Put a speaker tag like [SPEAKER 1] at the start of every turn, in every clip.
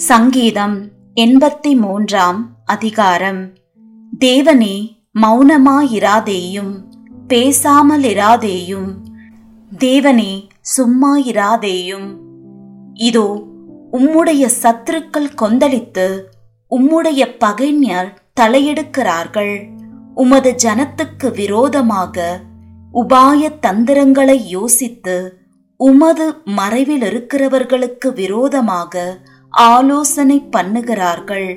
[SPEAKER 1] சங்கீதம் எண்பத்தி மூன்றாம் அதிகாரம். தேவனே மௌனமாயிராதேயும் பேசாமலிராதேயும் தேவனே சும்மாயிராதேயும். இதோ உம்முடைய சத்துருக்கள் கொந்தளித்து உம்முடைய பகைஞர் தலையெடுக்கிறார்கள். உமது ஜனத்துக்கு விரோதமாக உபாய தந்திரங்களை யோசித்து உமது மறைவில் இருக்கிறவர்களுக்கு விரோதமாக ஆலோசனை பண்ணுகிறார்கள்.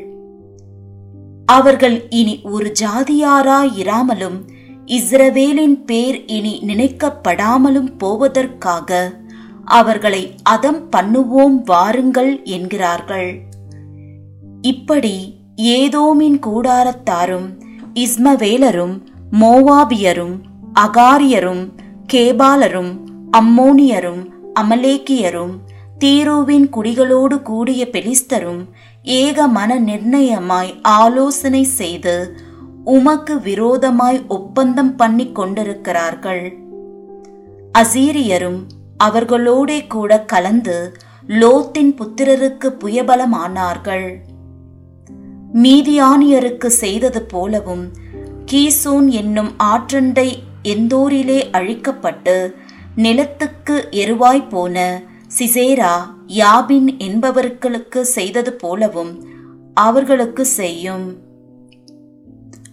[SPEAKER 1] அவர்கள் இனி ஒரு ஜாதியாராயிராமலும் இஸ்ரவேலின் பேர் இனி நினைக்கப்படாமலும் போவதற்காக அவர்களை அதம் பண்ணுவோம் வாருங்கள் என்கிறார்கள். இப்படி ஏதோமின் கூடாரத்தாரும் இஸ்மவேலரும் மோவாபியரும் அகாரியரும் கேபாலரும் அம்மோனியரும் அமலேக்கியரும் தீருவின் குடிகளோடு கூடிய பெலிஸ்தரும் ஏக மன நிர்ணயமாய் ஆலோசனை செய்து உமக்கு விரோதமாய் ஒப்பந்தம் பண்ணி கொண்டிருக்கிறார்கள். அசீரியரும் அவர்களோடே கூட கலந்து லோத்தின் புத்திரருக்கு புயபலமானார்கள். மீதியானியருக்கு செய்தது போலவும் கீசோன் என்னும் ஆற்றண்டை எந்தோரிலே அழிக்கப்பட்டு நிலத்துக்கு எருவாய் போன சிசேரா யாபின் என்பவர்களுக்கு செய்தது போலவும் அவர்களுக்கு செய்யும்.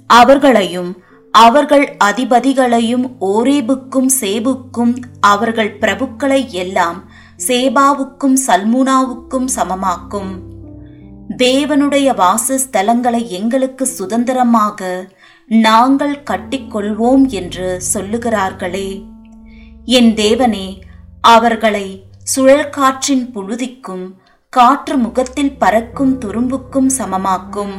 [SPEAKER 1] அவர்களையும் அவர்கள் அதிபதிகளையும் ஓரேபுக்கும் சேபுக்கும் அவர்கள் பிரபுக்களை எல்லாம் சேபாவுக்கும் சல்முனாவுக்கும் சமமாக்கும். தேவனுடைய வாசஸ்தலங்களை எங்களுக்கு சுதந்திரமாக நாங்கள் கட்டிக்கொள்வோம் என்று சொல்லுகிறார்களே. என் தேவனே அவர்களை சுழற்காற்றின் புழுதிக்கும் காற்று முகத்தில் பறக்கும் துரும்புக்கும் சமமாக்கும்.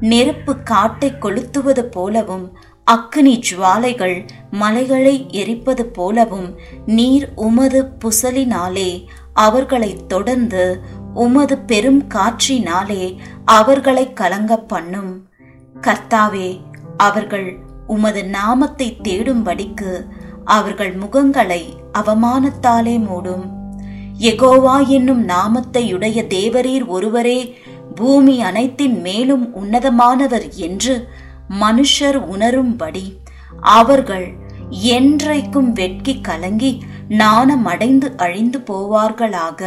[SPEAKER 1] நெருப்பு காட்டை கொளுத்துவது போலவும் அக்னி ஜுவாலைகள் மலைகளை எரிப்பது போலவும் நீர் உமது புசலினாலே அவர்களை தொடர்ந்து உமது பெரும் காற்றினாலே அவர்களை கலங்க பண்ணும். கர்த்தாவே அவர்கள் உமது நாமத்தை தேடும்படிக்கு அவர்கள் முகங்களை அவமானத்தாலே மூடும். எகோவா என்னும் நாமத்தையுடைய தேவரீர் ஒருவரே பூமி அனைத்தின் மேலும் உன்னதமானவர் என்று மனுஷர் உணரும்படி அவர்கள் என்றைக்கும் வெட்கி கலங்கி நாணமடைந்து அழிந்து போவார்களாக.